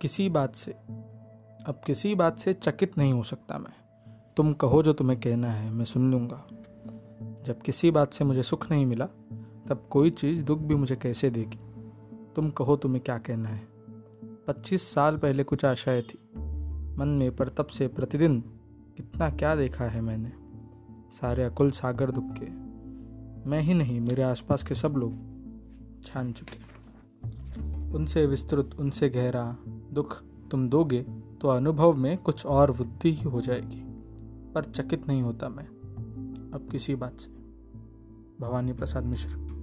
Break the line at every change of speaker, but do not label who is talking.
किसी बात से, अब किसी बात से चकित नहीं हो सकता मैं। तुम कहो जो तुम्हें कहना है, मैं सुन लूँगा। जब किसी बात से मुझे सुख नहीं मिला, तब कोई चीज़ दुख भी मुझे कैसे देगी? तुम कहो तुम्हें क्या कहना है। पच्चीस साल पहले कुछ आशाएँ थी। मन में पर तब से प्रतिदिन कितना क्या देखा है मैंने। सारे अकुल सागर दुख के। मैं ही नहीं, मेरे आसपास के सब लोग छान चुके। उनसे विस्तृत, उनसे गहरा दुख तुम दोगे तो अनुभव में कुछ और वृद्धि ही हो जाएगी। पर चकित नहीं होता मैं। अब किसी बात से। भवानी प्रसाद मिश्र।